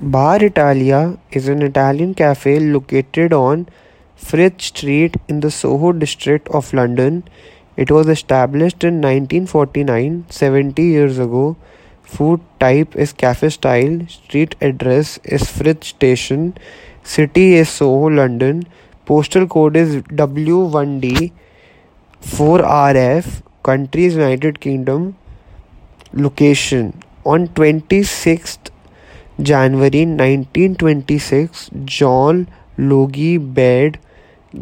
Bar Italia is an Italian cafe located on Frith Street in the Soho district of London. It was established in 1949, 70 years ago. Food type is cafe style. Street address is Frith Station. City is Soho, London. Postal code is W1D 4RF. Country is United Kingdom. Location on 26th January 1926, John Logie Baird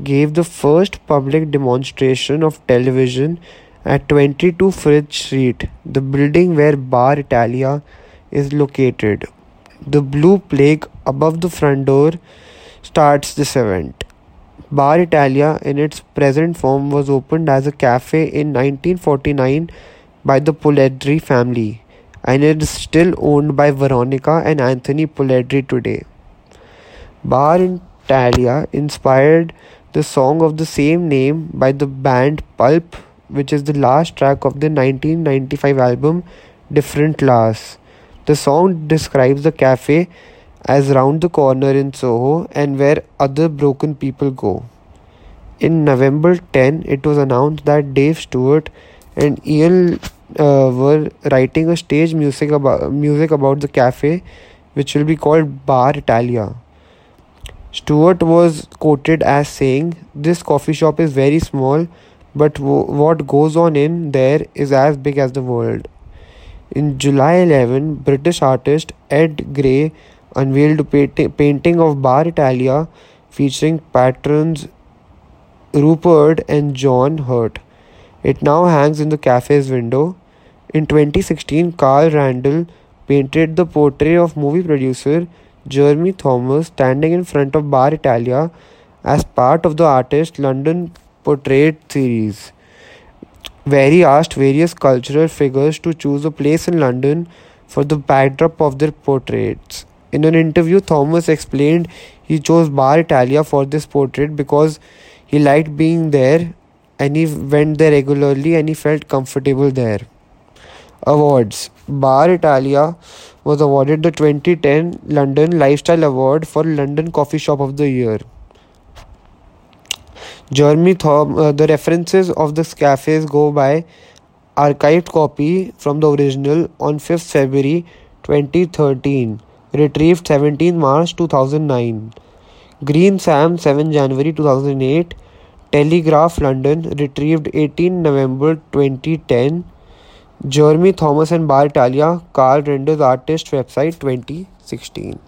gave the first public demonstration of television at 22 Frith Street, the building where Bar Italia is located. The blue plaque above the front door starts this event. Bar Italia, in its present form, was opened as a cafe in 1949 by the Polledri family and it is still owned by Veronica and Anthony Polledri today. Bar Italia inspired the song of the same name by the band Pulp, which is the last track of the 1995 album Different Class. The song describes the cafe as round the corner in Soho and where other broken people go. In November 10, it was announced that Dave Stewart and Ian uh, were writing a stage music about music about the cafe, which will be called Bar Italia. Stewart was quoted as saying, "This coffee shop is very small, but w- what goes on in there is as big as the world." In July 11, British artist Ed Gray unveiled a paint- painting of Bar Italia featuring patrons Rupert and John Hurt. It now hangs in the cafe's window. In 2016, Carl Randall painted the portrait of movie producer Jeremy Thomas standing in front of Bar Italia as part of the artist's London Portrait series. Very asked various cultural figures to choose a place in London for the backdrop of their portraits. In an interview, Thomas explained he chose Bar Italia for this portrait because he liked being there and he went there regularly and he felt comfortable there. Awards Bar Italia was awarded the 2010 London Lifestyle Award for London Coffee Shop of the Year. Jeremy Thom, uh, the references of the cafes go by archived copy from the original on 5th February 2013, retrieved 17 March 2009. Green Sam 7 January 2008 Telegraph London retrieved 18 November 2010 Jeremy Thomas and Bar Italia Carl Randall's artist website 2016